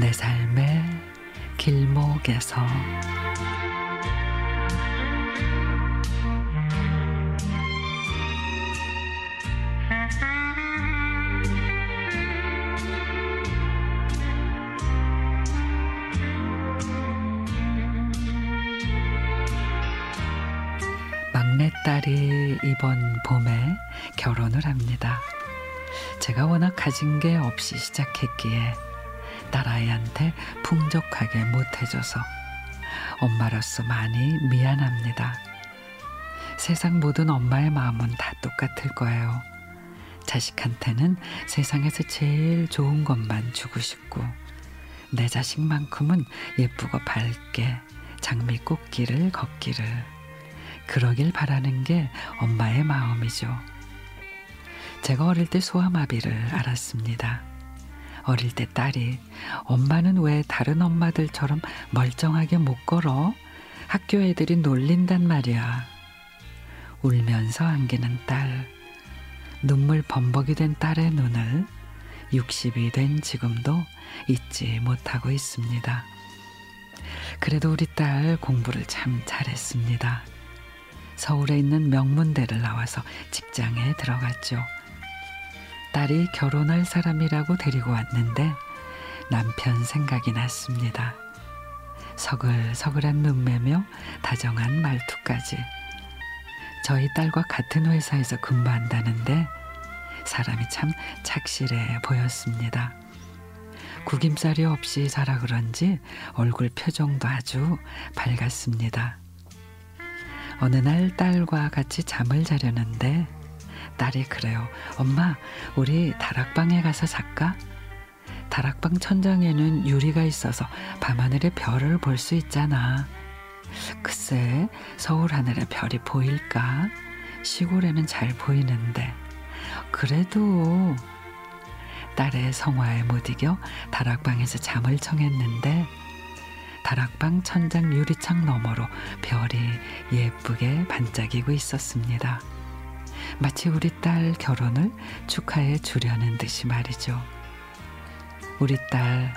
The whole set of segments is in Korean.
내 삶의 길목에서 막내딸이 이번 봄에 결혼을 합니다. 제가 워낙 가진 게 없이 시작했기에 딸아이한테 풍족하게 못해줘서 엄마로서 많이 미안합니다. 세상 모든 엄마의 마음은 다 똑같을 거예요. 자식한테는 세상에서 제일 좋은 것만 주고 싶고 내 자식만큼은 예쁘고 밝게 장미꽃길을 걷기를 그러길 바라는 게 엄마의 마음이죠. 제가 어릴 때 소아마비를 알았습니다. 어릴 때 딸이 엄마는 왜 다른 엄마들처럼 멀쩡하게 못 걸어? 학교 애들이 놀린단 말이야. 울면서 안기는 딸. 눈물 범벅이 된 딸의 눈을 60이 된 지금도 잊지 못하고 있습니다. 그래도 우리 딸 공부를 참 잘했습니다. 서울에 있는 명문대를 나와서 직장에 들어갔죠. 딸이 결혼할 사람이라고 데리고 왔는데 남편 생각이 났습니다. 서글서글한 눈매며 다정한 말투까지. 저희 딸과 같은 회사에서 근무한다는데 사람이 참 착실해 보였습니다. 구김살이 없이 살아 그런지 얼굴 표정도 아주 밝았습니다. 어느 날 딸과 같이 잠을 자려는데 딸이 그래요. 엄마, 우리 다락방에 가서 잘까? 다락방 천장에는 유리가 있어서 밤하늘의 별을 볼 수 있잖아. 글쎄, 서울 하늘에 별이 보일까? 시골에는 잘 보이는데. 그래도 딸의 성화에 못 이겨 다락방에서 잠을 청했는데 다락방 천장 유리창 너머로 별이 예쁘게 반짝이고 있었습니다. 마치 우리 딸 결혼을 축하해 주려는 듯이 말이죠. 우리 딸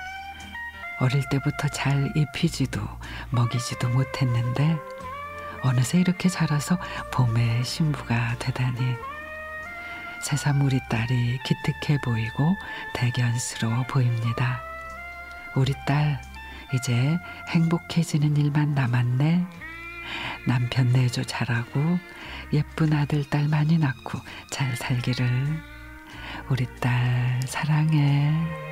어릴 때부터 잘 입히지도 먹이지도 못했는데 어느새 이렇게 자라서 봄의 신부가 되다니 새삼 우리 딸이 기특해 보이고 대견스러워 보입니다. 우리 딸 이제 행복해지는 일만 남았네. 남편 내조 잘하고 예쁜 아들 딸 많이 낳고 잘 살기를 우리 딸 사랑해.